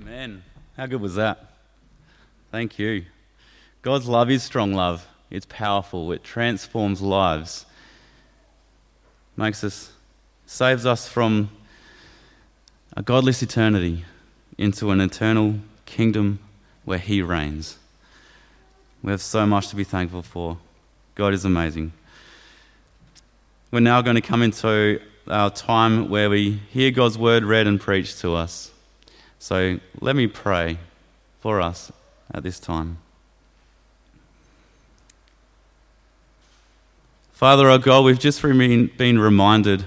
Amen. How good was that? Thank you. God's love is strong love. It's powerful. It transforms lives. Makes us saves us from a godless eternity into an eternal kingdom where he reigns. We have so much to be thankful for. God is amazing. We're now going to come into our time where we hear God's word read and preached to us. So let me pray for us at this time. Father, our God, we've just been reminded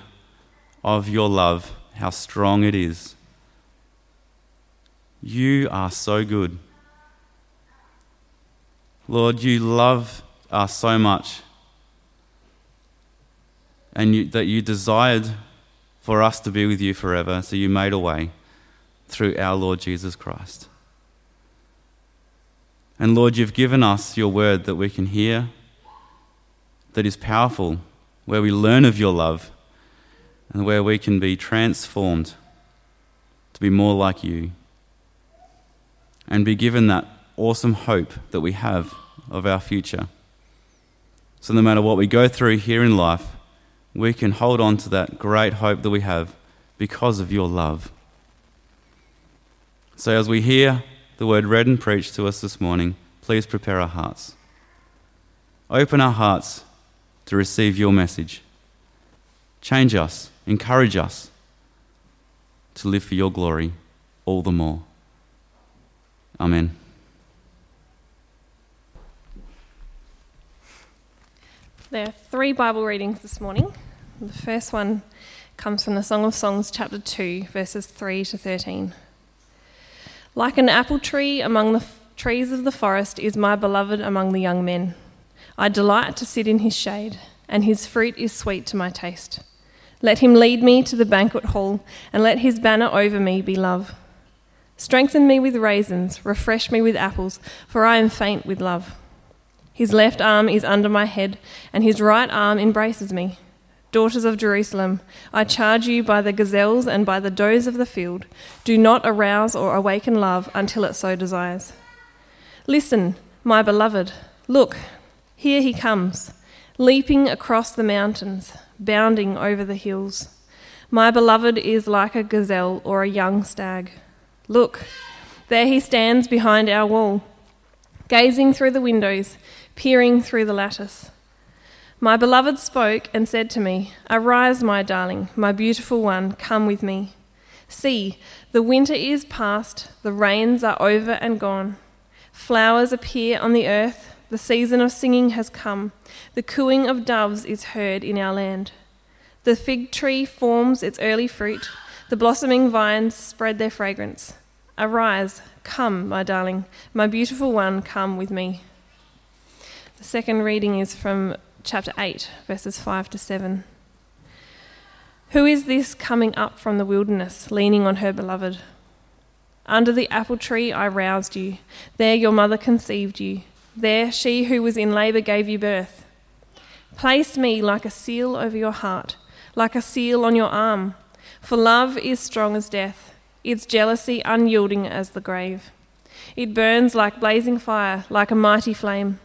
of your love, how strong it is. You are so good. Lord, you love us so much, and you, that you desired for us to be with you forever, so you made a way through our Lord Jesus Christ. And Lord, you've given us your word that we can hear, that is powerful, where we learn of your love, and where we can be transformed to be more like you, and be given that awesome hope that we have of our future. So, no matter what we go through here in life, we can hold on to that great hope that we have because of your love. So, as we hear the word read and preached to us this morning, please prepare our hearts. Open our hearts to receive your message. Change us, encourage us to live for your glory all the more. Amen. There are three Bible readings this morning. The first one comes from the Song of Songs, chapter 2, verses 3 to 13. Like an apple tree among the f- trees of the forest is my beloved among the young men. I delight to sit in his shade, and his fruit is sweet to my taste. Let him lead me to the banquet hall, and let his banner over me be love. Strengthen me with raisins, refresh me with apples, for I am faint with love. His left arm is under my head, and his right arm embraces me. Daughters of Jerusalem, I charge you by the gazelles and by the does of the field, do not arouse or awaken love until it so desires. Listen, my beloved, look, here he comes, leaping across the mountains, bounding over the hills. My beloved is like a gazelle or a young stag. Look, there he stands behind our wall, gazing through the windows, peering through the lattice. My beloved spoke and said to me, Arise, my darling, my beautiful one, come with me. See, the winter is past, the rains are over and gone. Flowers appear on the earth, the season of singing has come, the cooing of doves is heard in our land. The fig tree forms its early fruit, the blossoming vines spread their fragrance. Arise, come, my darling, my beautiful one, come with me. The second reading is from chapter 8, verses 5 to 7. Who is this coming up from the wilderness, leaning on her beloved? Under the apple tree I roused you. There your mother conceived you. There she who was in labour gave you birth. Place me like a seal over your heart, like a seal on your arm. For love is strong as death, its jealousy unyielding as the grave. It burns like blazing fire, like a mighty flame.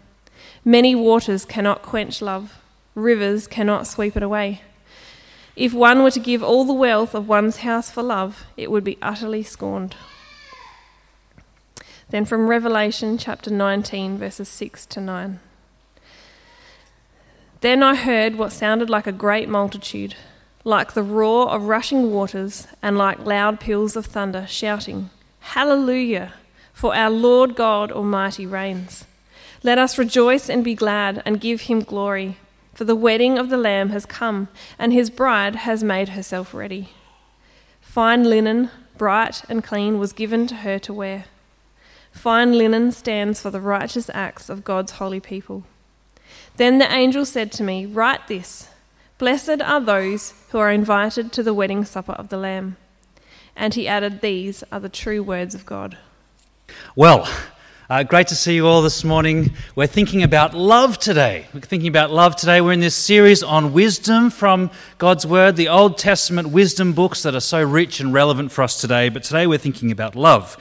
Many waters cannot quench love, rivers cannot sweep it away. If one were to give all the wealth of one's house for love, it would be utterly scorned. Then from Revelation chapter 19, verses 6 to 9. Then I heard what sounded like a great multitude, like the roar of rushing waters, and like loud peals of thunder, shouting, Hallelujah! For our Lord God Almighty reigns. Let us rejoice and be glad and give him glory, for the wedding of the Lamb has come, and his bride has made herself ready. Fine linen, bright and clean, was given to her to wear. Fine linen stands for the righteous acts of God's holy people. Then the angel said to me, Write this Blessed are those who are invited to the wedding supper of the Lamb. And he added, These are the true words of God. Well, Uh, great to see you all this morning. We're thinking about love today. We're thinking about love today. We're in this series on wisdom from God's Word, the Old Testament wisdom books that are so rich and relevant for us today. But today we're thinking about love.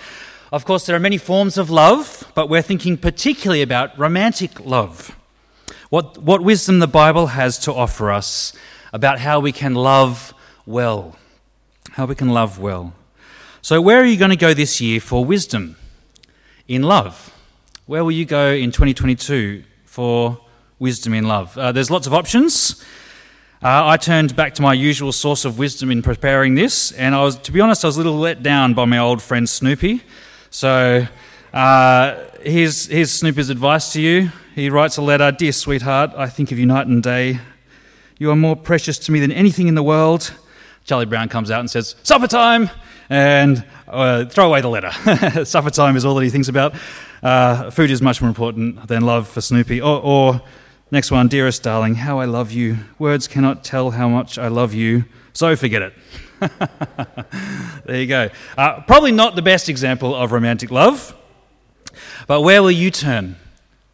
Of course, there are many forms of love, but we're thinking particularly about romantic love. What, what wisdom the Bible has to offer us about how we can love well. How we can love well. So, where are you going to go this year for wisdom? In love. Where will you go in 2022 for wisdom in love? Uh, there's lots of options. Uh, I turned back to my usual source of wisdom in preparing this, and I was, to be honest, I was a little let down by my old friend Snoopy. So, uh, here's, here's Snoopy's advice to you. He writes a letter Dear sweetheart, I think of you night and day. You are more precious to me than anything in the world. Charlie Brown comes out and says, Supper time! And uh, throw away the letter. Supper time is all that he thinks about. Uh, food is much more important than love for Snoopy. Or, or, next one, dearest darling, how I love you. Words cannot tell how much I love you, so forget it. there you go. Uh, probably not the best example of romantic love, but where will you turn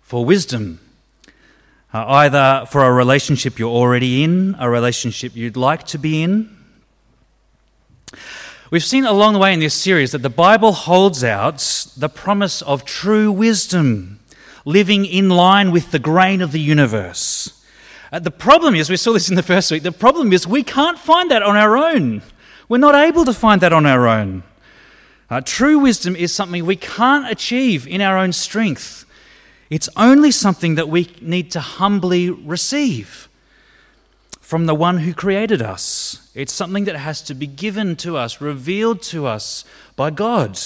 for wisdom? Uh, either for a relationship you're already in, a relationship you'd like to be in, We've seen along the way in this series that the Bible holds out the promise of true wisdom, living in line with the grain of the universe. Uh, the problem is, we saw this in the first week, the problem is we can't find that on our own. We're not able to find that on our own. Uh, true wisdom is something we can't achieve in our own strength. It's only something that we need to humbly receive from the one who created us. It's something that has to be given to us, revealed to us by God,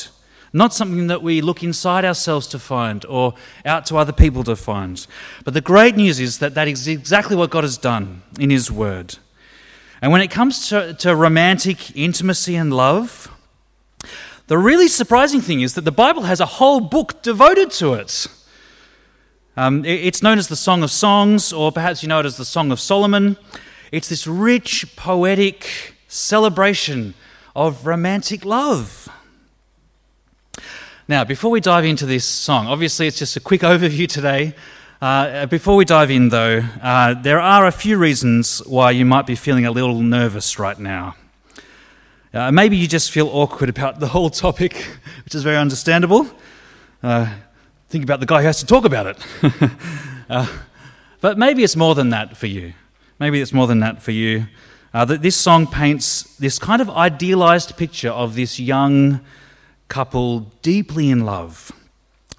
not something that we look inside ourselves to find or out to other people to find. But the great news is that that is exactly what God has done in His Word. And when it comes to, to romantic intimacy and love, the really surprising thing is that the Bible has a whole book devoted to it. Um, it's known as the Song of Songs, or perhaps you know it as the Song of Solomon. It's this rich, poetic celebration of romantic love. Now, before we dive into this song, obviously it's just a quick overview today. Uh, before we dive in, though, uh, there are a few reasons why you might be feeling a little nervous right now. Uh, maybe you just feel awkward about the whole topic, which is very understandable. Think about the guy who has to talk about it. Uh, but maybe it's more than that for you. Maybe it's more than that for you. Uh, that this song paints this kind of idealized picture of this young couple deeply in love.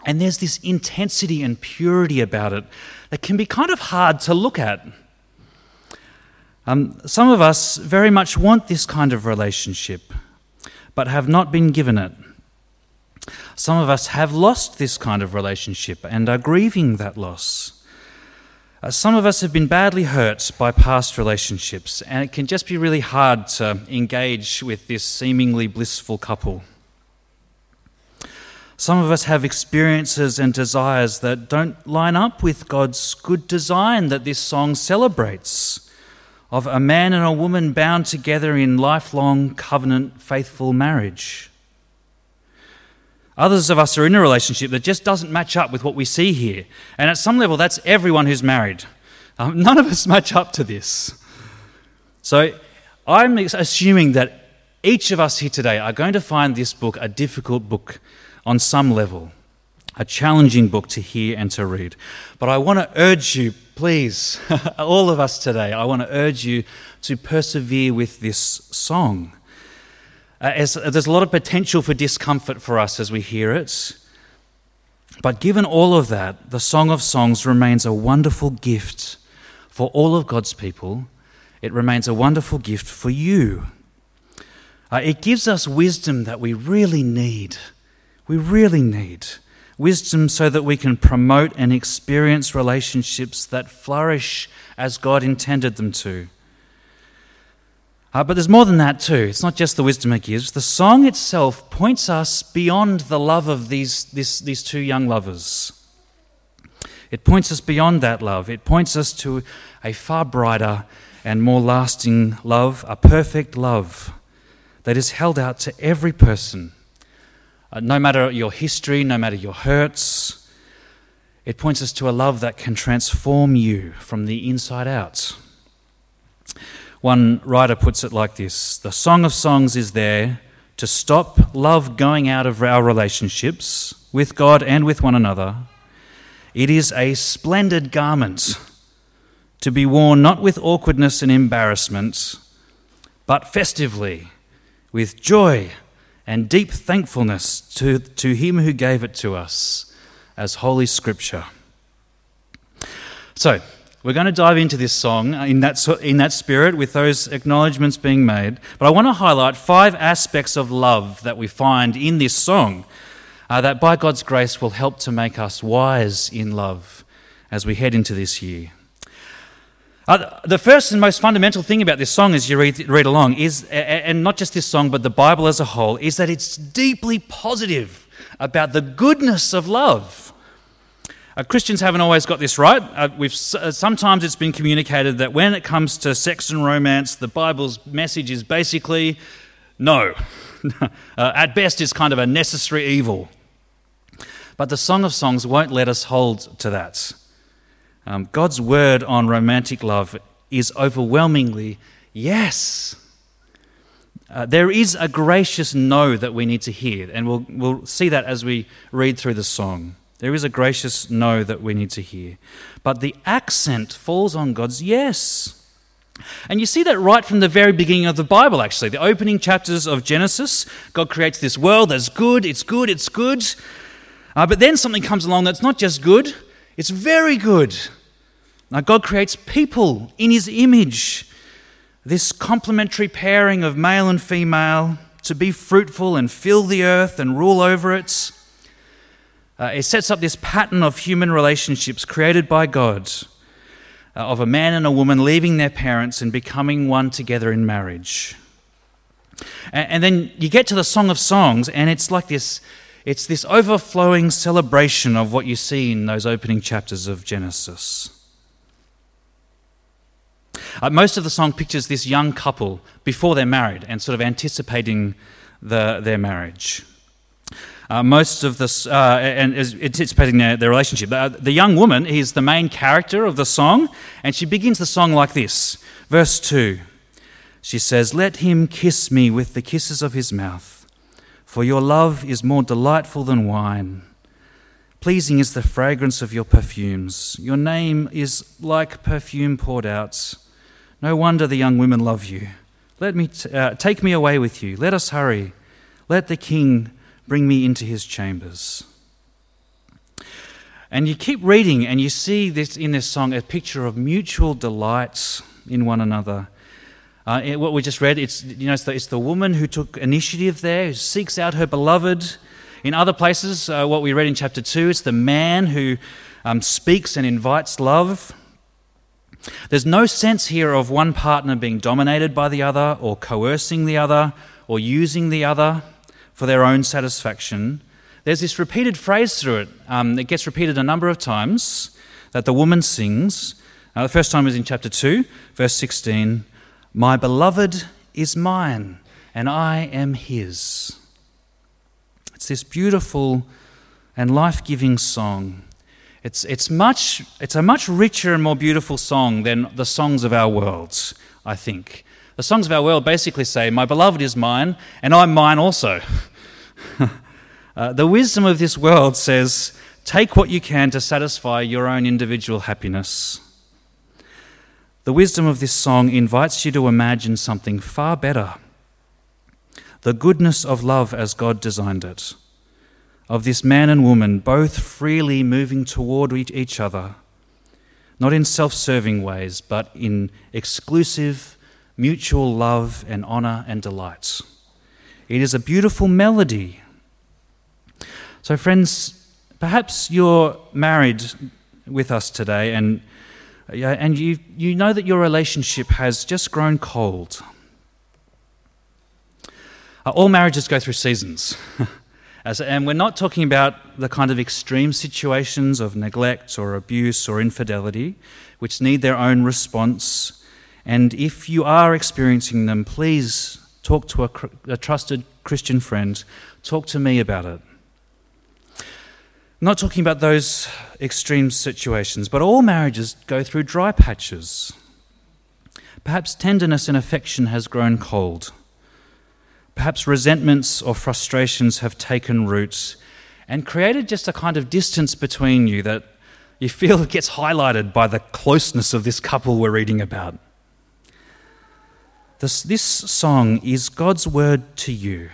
And there's this intensity and purity about it that can be kind of hard to look at. Um, some of us very much want this kind of relationship, but have not been given it. Some of us have lost this kind of relationship and are grieving that loss. Uh, some of us have been badly hurt by past relationships, and it can just be really hard to engage with this seemingly blissful couple. Some of us have experiences and desires that don't line up with God's good design that this song celebrates of a man and a woman bound together in lifelong covenant faithful marriage. Others of us are in a relationship that just doesn't match up with what we see here. And at some level, that's everyone who's married. Um, none of us match up to this. So I'm assuming that each of us here today are going to find this book a difficult book on some level, a challenging book to hear and to read. But I want to urge you, please, all of us today, I want to urge you to persevere with this song. Uh, as, uh, there's a lot of potential for discomfort for us as we hear it. But given all of that, the Song of Songs remains a wonderful gift for all of God's people. It remains a wonderful gift for you. Uh, it gives us wisdom that we really need. We really need. Wisdom so that we can promote and experience relationships that flourish as God intended them to. Uh, but there's more than that, too. It's not just the wisdom it gives. The song itself points us beyond the love of these, this, these two young lovers. It points us beyond that love. It points us to a far brighter and more lasting love, a perfect love that is held out to every person, Uh, no matter your history, no matter your hurts, it points us to a love that can transform you from the inside out. One writer puts it like this The Song of Songs is there to stop love going out of our relationships with God and with one another. It is a splendid garment to be worn not with awkwardness and embarrassment, but festively, with joy and deep thankfulness to, to Him who gave it to us as Holy Scripture. So, we're going to dive into this song in that, in that spirit with those acknowledgements being made. But I want to highlight five aspects of love that we find in this song uh, that by God's grace will help to make us wise in love as we head into this year. Uh, the first and most fundamental thing about this song as you read, read along is, and not just this song, but the Bible as a whole, is that it's deeply positive about the goodness of love. Uh, Christians haven't always got this right. Uh, we've, uh, sometimes it's been communicated that when it comes to sex and romance, the Bible's message is basically no. uh, at best, it's kind of a necessary evil. But the Song of Songs won't let us hold to that. Um, God's word on romantic love is overwhelmingly yes. Uh, there is a gracious no that we need to hear, and we'll, we'll see that as we read through the song. There is a gracious no that we need to hear. But the accent falls on God's yes. And you see that right from the very beginning of the Bible, actually. The opening chapters of Genesis, God creates this world that's good, it's good, it's good. Uh, but then something comes along that's not just good, it's very good. Now, God creates people in His image. This complementary pairing of male and female to be fruitful and fill the earth and rule over it. Uh, it sets up this pattern of human relationships created by God, uh, of a man and a woman leaving their parents and becoming one together in marriage. And, and then you get to the Song of Songs, and it's like this it's this overflowing celebration of what you see in those opening chapters of Genesis. Uh, most of the song pictures this young couple before they're married and sort of anticipating the, their marriage. Uh, most of this, uh, and is anticipating their, their relationship. Uh, the young woman is the main character of the song, and she begins the song like this. Verse 2 She says, Let him kiss me with the kisses of his mouth, for your love is more delightful than wine. Pleasing is the fragrance of your perfumes. Your name is like perfume poured out. No wonder the young women love you. Let me t- uh, take me away with you. Let us hurry. Let the king Bring me into his chambers. And you keep reading, and you see this in this song a picture of mutual delights in one another. Uh, what we just read, it's, you know, it's the, it's, the, woman who took initiative there, who seeks out her beloved. In other places, uh, what we read in chapter 2, it's the man who um, speaks and invites love. There's no sense here of one partner being dominated by the other, or coercing the other, or using the other for their own satisfaction. There's this repeated phrase through it. Um, it gets repeated a number of times that the woman sings. Uh, the first time is in chapter 2, verse 16 My beloved is mine, and I am his. It's this beautiful and life giving song. It's, it's, much, it's a much richer and more beautiful song than the songs of our world, I think. The songs of our world basically say, My beloved is mine, and I'm mine also. uh, the wisdom of this world says, Take what you can to satisfy your own individual happiness. The wisdom of this song invites you to imagine something far better the goodness of love as God designed it, of this man and woman both freely moving toward each other, not in self serving ways, but in exclusive mutual love and honor and delight. It is a beautiful melody. So, friends, perhaps you're married with us today and, and you, you know that your relationship has just grown cold. Uh, all marriages go through seasons. And we're not talking about the kind of extreme situations of neglect or abuse or infidelity, which need their own response and if you are experiencing them, please talk to a, a trusted Christian friend. Talk to me about it. I'm not talking about those extreme situations, but all marriages go through dry patches. Perhaps tenderness and affection has grown cold. Perhaps resentments or frustrations have taken root and created just a kind of distance between you that you feel gets highlighted by the closeness of this couple we're reading about. This, this song is God's word to you.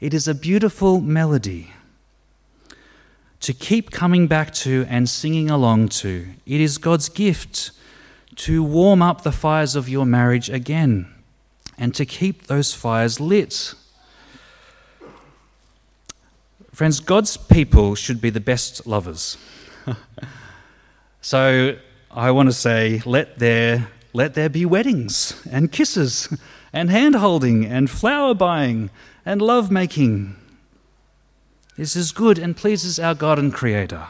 It is a beautiful melody to keep coming back to and singing along to. It is God's gift to warm up the fires of your marriage again and to keep those fires lit. Friends, God's people should be the best lovers. so I want to say, let there, let there be weddings and kisses and hand holding and flower buying and love making. This is good and pleases our God and Creator.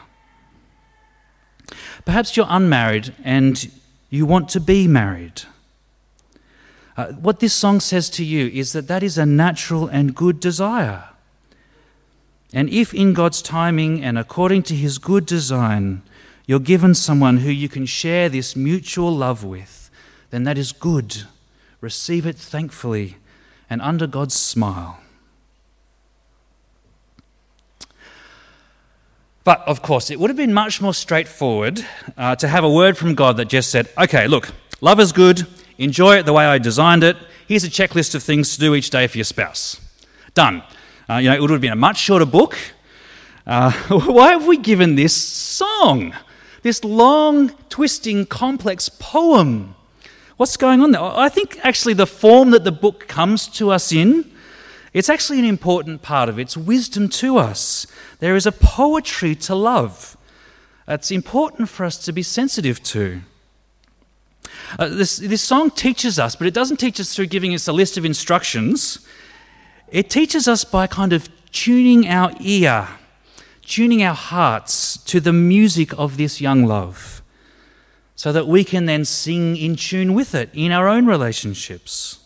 Perhaps you're unmarried and you want to be married. Uh, what this song says to you is that that is a natural and good desire. And if in God's timing and according to his good design, you're given someone who you can share this mutual love with, then that is good. Receive it thankfully and under God's smile. But of course, it would have been much more straightforward uh, to have a word from God that just said, okay, look, love is good, enjoy it the way I designed it. Here's a checklist of things to do each day for your spouse. Done. Uh, you know, it would have been a much shorter book. Uh, why have we given this song? This long, twisting, complex poem. What's going on there? I think actually the form that the book comes to us in, it's actually an important part of its wisdom to us. There is a poetry to love. It's important for us to be sensitive to. Uh, this, this song teaches us, but it doesn't teach us through giving us a list of instructions. It teaches us by kind of tuning our ear, tuning our hearts to the music of this young love, so that we can then sing in tune with it in our own relationships.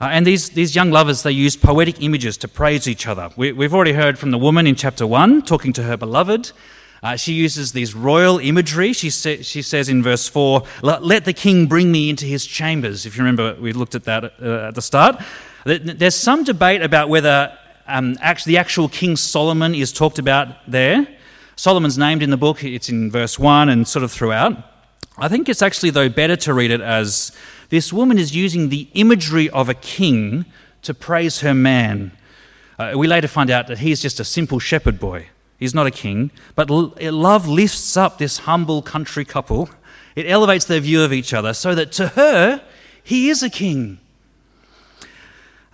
Uh, and these, these young lovers, they use poetic images to praise each other. We, have already heard from the woman in chapter 1 talking to her beloved. Uh, she uses these royal imagery. She, sa- she says in verse 4, Let the king bring me into his chambers. If you remember, we looked at that uh, at the start. There's some debate about whether um, actually, the actual King Solomon is talked about there. Solomon's named in the book, it's in verse 1 and sort of throughout. I think it's actually, though, better to read it as this woman is using the imagery of a king to praise her man. Uh, we later find out that he's just a simple shepherd boy. He's not a king. But love lifts up this humble country couple. It elevates their view of each other so that to her, he is a king.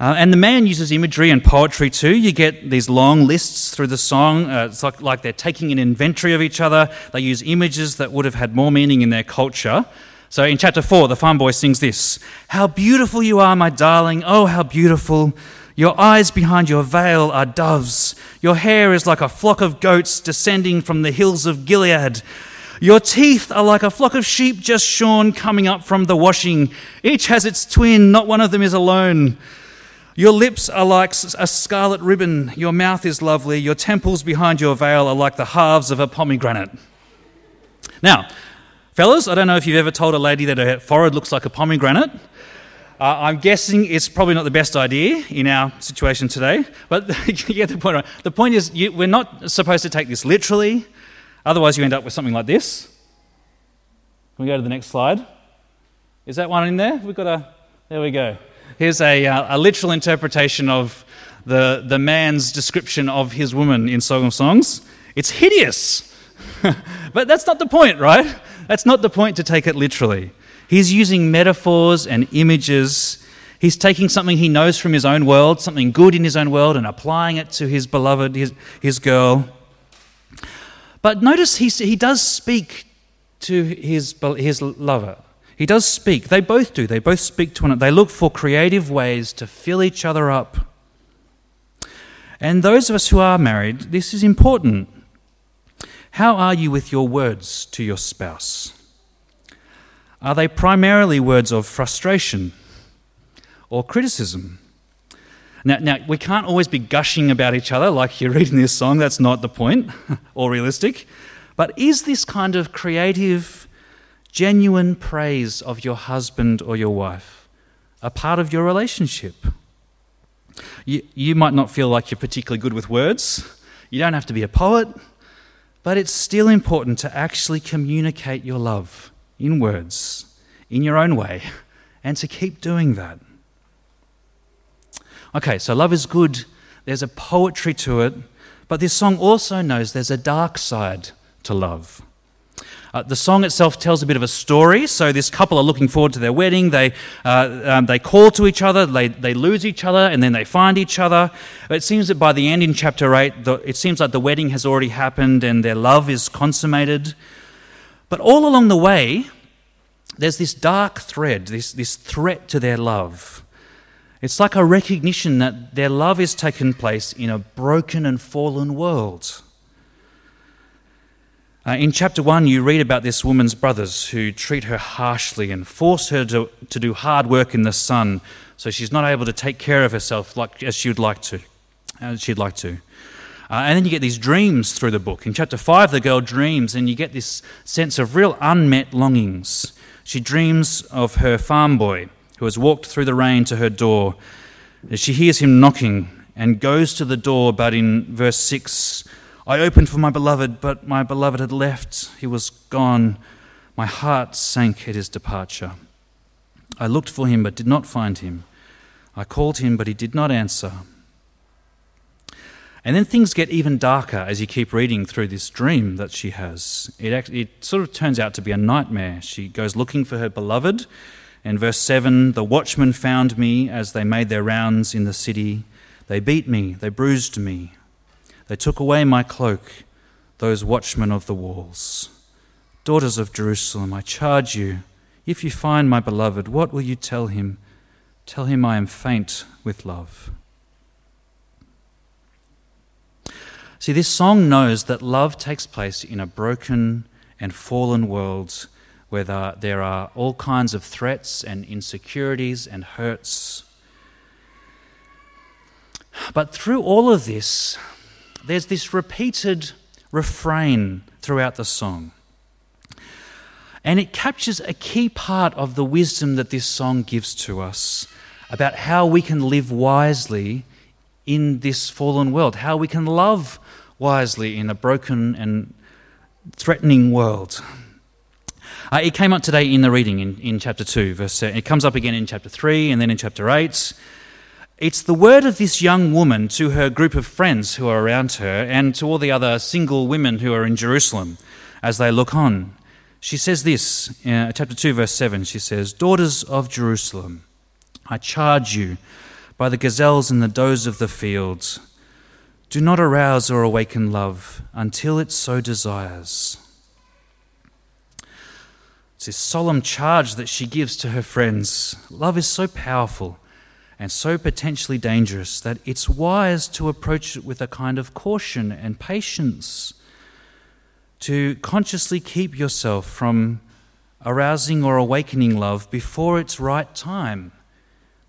Uh, and the man uses imagery and poetry too. You get these long lists through the song. Uh, it's like, like they're taking an inventory of each other. They use images that would have had more meaning in their culture. So in chapter 4, the farm boy sings this How beautiful you are, my darling. Oh, how beautiful. Your eyes behind your veil are doves. Your hair is like a flock of goats descending from the hills of Gilead. Your teeth are like a flock of sheep just shorn coming up from the washing. Each has its twin, not one of them is alone. Your lips are like a scarlet ribbon. Your mouth is lovely. Your temples behind your veil are like the halves of a pomegranate. Now, fellas, I don't know if you've ever told a lady that her forehead looks like a pomegranate. Uh, I'm guessing it's probably not the best idea in our situation today, but you get the point. The point is, you, we're not supposed to take this literally, otherwise, you end up with something like this. Can we go to the next slide? Is that one in there? We've got a. There we go. Here's a, uh, a literal interpretation of the, the man's description of his woman in Song of Songs. It's hideous. but that's not the point, right? That's not the point to take it literally. He's using metaphors and images. He's taking something he knows from his own world, something good in his own world, and applying it to his beloved, his, his girl. But notice he, he does speak to his, his lover. He does speak. They both do. They both speak to one another. They look for creative ways to fill each other up. And those of us who are married, this is important. How are you with your words to your spouse? Are they primarily words of frustration or criticism? Now, now, we can't always be gushing about each other like you're reading this song. That's not the point or realistic. But is this kind of creative, genuine praise of your husband or your wife a part of your relationship? You, you might not feel like you're particularly good with words. You don't have to be a poet. But it's still important to actually communicate your love in words, in your own way, and to keep doing that. Okay, so love is good. There's a poetry to it. But this song also knows there's a dark side to love. Uh, the song itself tells a bit of a story. So, this couple are looking forward to their wedding. They, uh, um, they call to each other, they, they lose each other, and then they find each other. It seems that by the end in chapter 8, the, it seems like the wedding has already happened and their love is consummated. But all along the way, there's this dark thread, this, this threat to their love. It's like a recognition that their love is taking place in a broken and fallen world. Uh, in chapter 1, you read about this woman's brothers who treat her harshly and force her to, to do hard work in the sun so she's not able to take care of herself like, as she would like to. As she'd like to. Uh, and then you get these dreams through the book. In chapter 5, the girl dreams, and you get this sense of real unmet longings. She dreams of her farm boy who has walked through the rain to her door. She hears him knocking and goes to the door, but in verse 6, I opened for my beloved, but my beloved had left. He was gone. My heart sank at his departure. I looked for him, but did not find him. I called him, but he did not answer. And then things get even darker as you keep reading through this dream that she has. It, it sort of turns out to be a nightmare. She goes looking for her beloved. In verse 7, the watchmen found me as they made their rounds in the city. They beat me, they bruised me. They took away my cloak, those watchmen of the walls. Daughters of Jerusalem, I charge you, if you find my beloved, what will you tell him? Tell him I am faint with love. See, this song knows that love takes place in a broken and fallen world where there are all kinds of threats and insecurities and hurts. But through all of this, there's this repeated refrain throughout the song. And it captures a key part of the wisdom that this song gives to us about how we can live wisely in this fallen world, how we can love wisely in a broken and threatening world. Uh, it came up today in the reading in, in chapter 2, verse 7. It comes up again in chapter 3 and then in chapter 8. It's the word of this young woman to her group of friends who are around her and to all the other single women who are in Jerusalem as they look on. She says this, uh, chapter 2, verse 7. She says, Daughters of Jerusalem, I charge you by the gazelles and the does of the fields, do not arouse or awaken love until it so desires. It's this solemn charge that she gives to her friends. Love is so powerful and so potentially dangerous that it's wise to approach it with a kind of caution and patience, to consciously keep yourself from arousing or awakening love before its right time,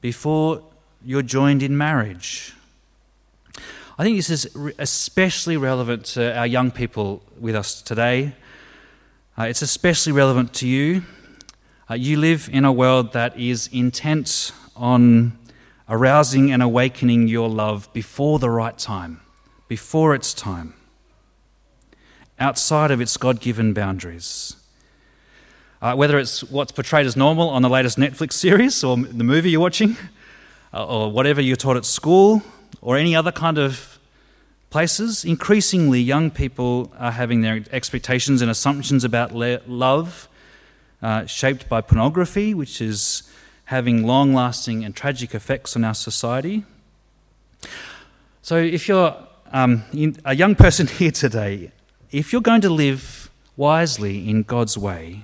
before you're joined in marriage. I think this is especially relevant to our young people with us today. Uh, it's especially relevant to you. Uh, you live in a world that is intent on arousing and awakening your love before the right time, before its time, outside of its God given boundaries. Uh, whether it's what's portrayed as normal on the latest Netflix series or the movie you're watching, uh, or whatever you're taught at school, or any other kind of places, increasingly young people are having their expectations and assumptions about le- love uh, shaped by pornography, which is having long lasting and tragic effects on our society. So, if you're um, a young person here today, if you're going to live wisely in God's way,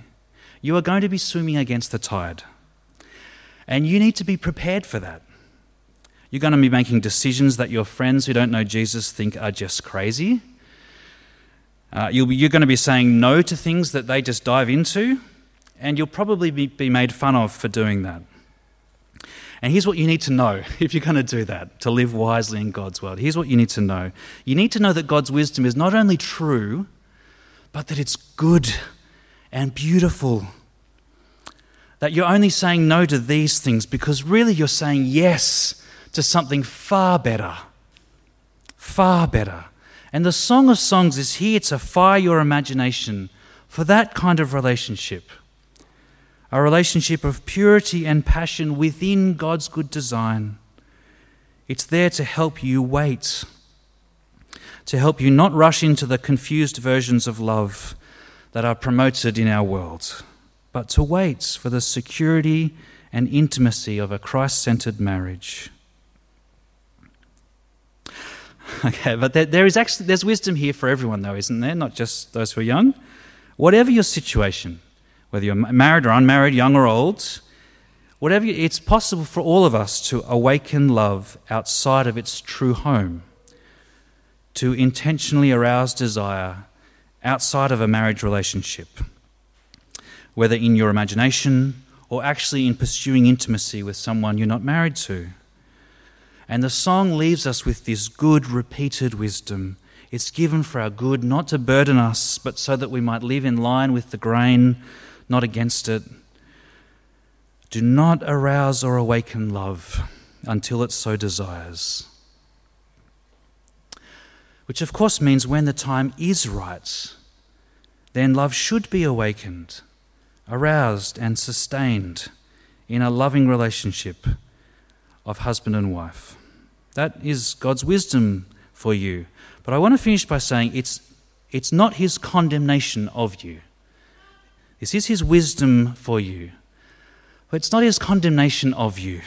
you are going to be swimming against the tide. And you need to be prepared for that. You're going to be making decisions that your friends who don't know Jesus think are just crazy. Uh, you'll be, you're going to be saying no to things that they just dive into, and you'll probably be, be made fun of for doing that. And here's what you need to know if you're going to do that, to live wisely in God's world. Here's what you need to know you need to know that God's wisdom is not only true, but that it's good and beautiful. That you're only saying no to these things because really you're saying yes to something far better. Far better. And the Song of Songs is here to fire your imagination for that kind of relationship a relationship of purity and passion within God's good design. It's there to help you wait, to help you not rush into the confused versions of love that are promoted in our world, but to wait for the security and intimacy of a Christ centered marriage. Okay, but there, there is actually there's wisdom here for everyone, though, isn't there? Not just those who are young. Whatever your situation, whether you're married or unmarried, young or old, whatever, it's possible for all of us to awaken love outside of its true home, to intentionally arouse desire outside of a marriage relationship, whether in your imagination or actually in pursuing intimacy with someone you're not married to. And the song leaves us with this good, repeated wisdom. It's given for our good, not to burden us, but so that we might live in line with the grain, not against it. Do not arouse or awaken love until it so desires. Which, of course, means when the time is right, then love should be awakened, aroused, and sustained in a loving relationship of husband and wife. That is God's wisdom for you. But I want to finish by saying it's, it's not His condemnation of you. This is His wisdom for you. But it's not His condemnation of you.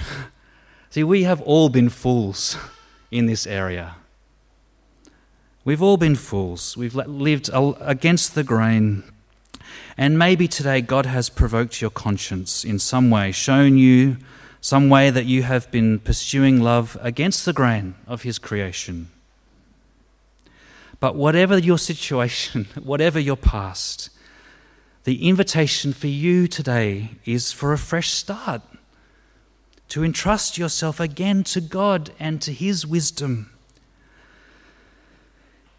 See, we have all been fools in this area. We've all been fools. We've lived against the grain. And maybe today God has provoked your conscience in some way, shown you some way that you have been pursuing love against the grain of His creation. But whatever your situation, whatever your past, the invitation for you today is for a fresh start, to entrust yourself again to God and to His wisdom.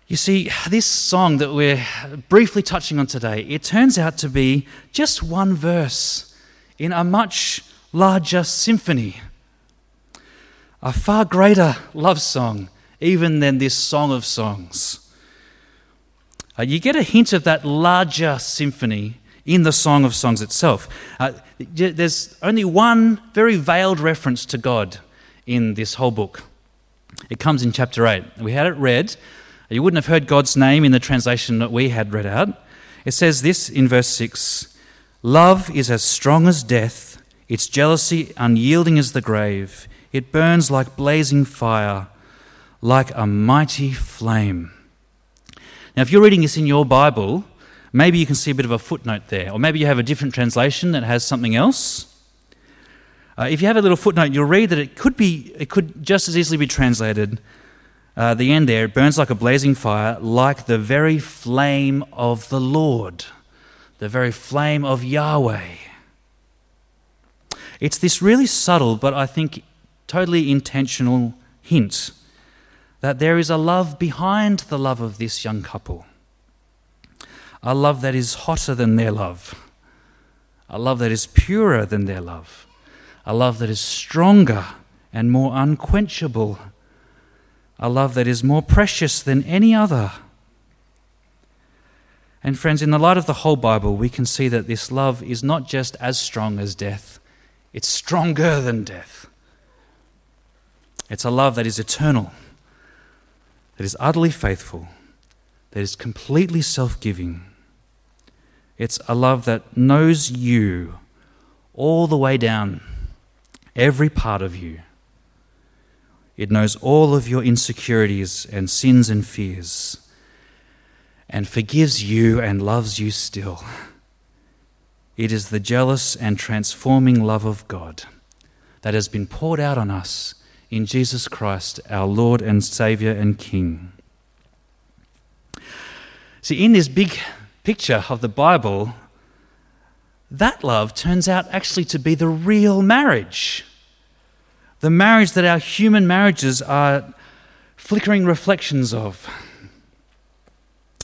You see, this song that we're briefly touching on today, it turns out to be just one verse in a much larger symphony, a far greater love song, even than this Song of Songs. Uh, you get a hint of that larger symphony in the Song of Songs itself. Uh, there's only one very veiled reference to God in this whole book. It comes in chapter 8. We had it read. You wouldn't have heard God's name in the translation that we had read out. It says this in verse 6 Love is as strong as death its jealousy unyielding as the grave. It burns like blazing fire, like a mighty flame. Now, if you're reading this in your Bible, maybe you can see a bit of a footnote there, or maybe you have a different translation that has something else. Uh, if you have a little footnote, you'll read that it could be, it could just as easily be translated. Uh, the end there, it burns like a blazing fire, like the very flame of the Lord, the very flame of Yahweh. It's this really subtle, but I think totally intentional hint that there is a love behind the love of this young couple. A love that is hotter than their love. A love that is purer than their love. A love that is stronger and more unquenchable. A love that is more precious than any other. And, friends, in the light of the whole Bible, we can see that this love is not just as strong as death, it's stronger than death. It's a love that is eternal, that is utterly faithful, that is completely self giving. It's a love that knows you all the way down, every part of you. It knows all of your insecurities and sins and fears, and forgives you and loves you still. It is the jealous and transforming love of God that has been poured out on us in Jesus Christ, our Lord and Saviour and King. See, in this big picture of the Bible, that love turns out actually to be the real marriage. the marriage that our human marriages are flickering reflections of,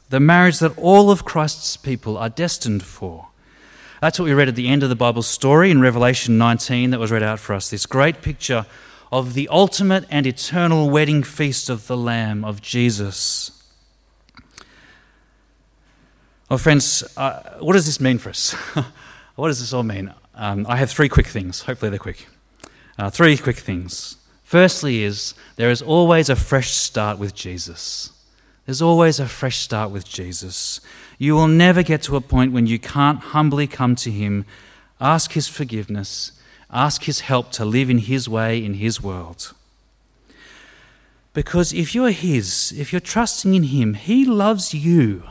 the marriage that all of Christ's people are destined for. That's what we read at the end of the Bible story in Revelation 19 that was read out for us. This great picture of the ultimate and eternal wedding feast of the Lamb of Jesus. Well, friends, uh, what does this mean for us? what does this all mean? Um, I have three quick things. Hopefully, they're quick. Uh, three quick things. Firstly, is there is always a fresh start with Jesus. There's always a fresh start with Jesus. You will never get to a point when you can't humbly come to Him, ask His forgiveness, ask His help to live in His way in His world. Because if you're His, if you're trusting in Him, He loves you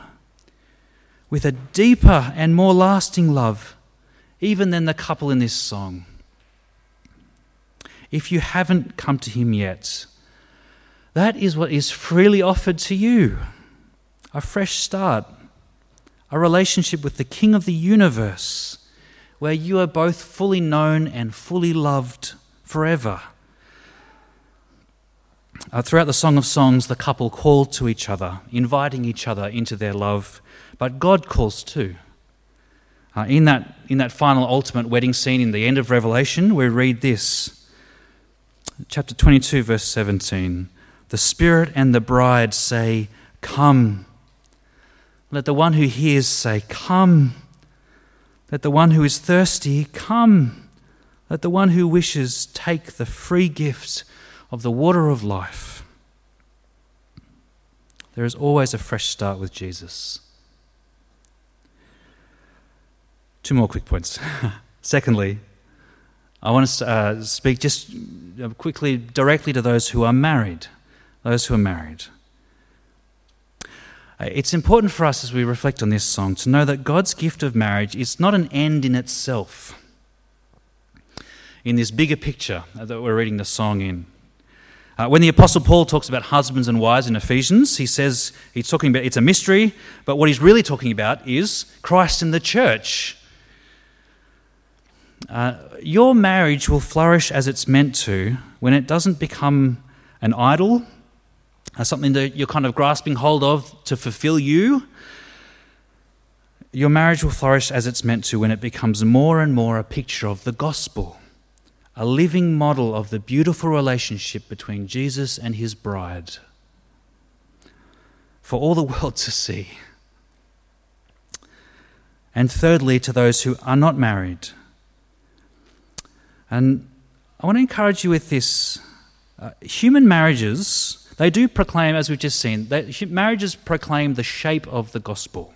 with a deeper and more lasting love, even than the couple in this song. If you haven't come to Him yet, that is what is freely offered to you a fresh start, a relationship with the King of the universe, where you are both fully known and fully loved forever. Uh, throughout the Song of Songs, the couple call to each other, inviting each other into their love, but God calls too. Uh, in, that, in that final ultimate wedding scene in the end of Revelation, we read this chapter 22, verse 17 the Spirit and the bride say, Come. Let the one who hears say, Come. Let the one who is thirsty come. Let the one who wishes take the free gift of the water of life. There is always a fresh start with Jesus. Two more quick points. Secondly, I want to uh, speak just uh, quickly, directly to those who are married those who are married. Uh, it's important for us as we reflect on this song to know that God's gift of marriage is not an end in itself. In this bigger picture that we're reading the song in. Uh, when the Apostle Paul talks about husbands and wives in Ephesians, he says he's talking about it's a mystery, but what he's really talking about is Christ and the church. Uh, your marriage will flourish as it's meant to when it doesn't become an idol as something that you're kind of grasping hold of to fulfill you, your marriage will flourish as it's meant to when it becomes more and more a picture of the gospel, a living model of the beautiful relationship between Jesus and his bride for all the world to see. And thirdly, to those who are not married. And I want to encourage you with this uh, human marriages they do proclaim, as we've just seen, that marriages proclaim the shape of the gospel.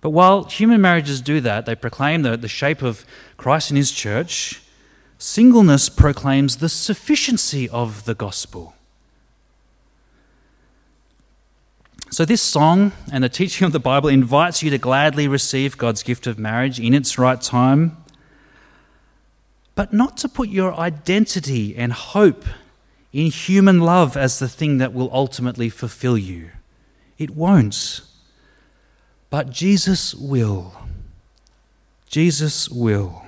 But while human marriages do that, they proclaim the, the shape of Christ and his church, singleness proclaims the sufficiency of the gospel. So, this song and the teaching of the Bible invites you to gladly receive God's gift of marriage in its right time, but not to put your identity and hope in human love as the thing that will ultimately fulfill you. It won't. But Jesus will. Jesus will.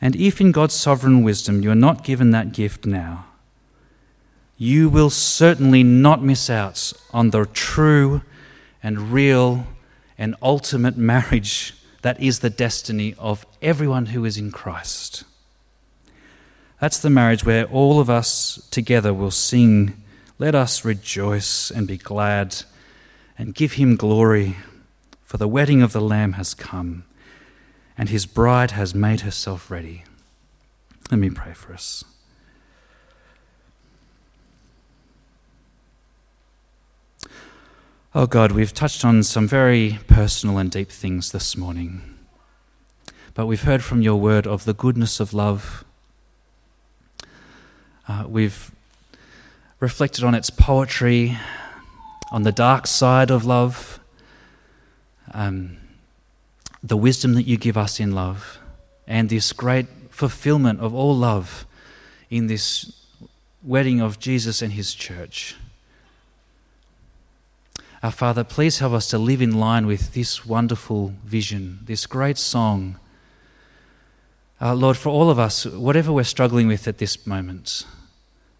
And if in God's sovereign wisdom you are not given that gift now, you will certainly not miss out on the true and real and ultimate marriage that is the destiny of everyone who is in Christ. That's the marriage where all of us together will sing, Let us rejoice and be glad and give him glory, for the wedding of the Lamb has come, and his bride has made herself ready. Let me pray for us. Oh God, we've touched on some very personal and deep things this morning. But we've heard from your word of the goodness of love uh, we've reflected on its poetry, on the dark side of love, um, the wisdom that you give us in love, and this great fulfillment of all love in this wedding of Jesus and his church. Our Father, please help us to live in line with this wonderful vision, this great song Uh, Lord, for all of us, whatever we're struggling with at this moment,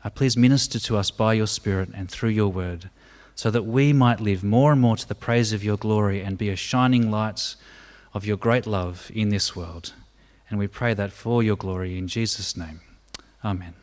uh, please minister to us by your Spirit and through your word, so that we might live more and more to the praise of your glory and be a shining light of your great love in this world. And we pray that for your glory in Jesus' name. Amen.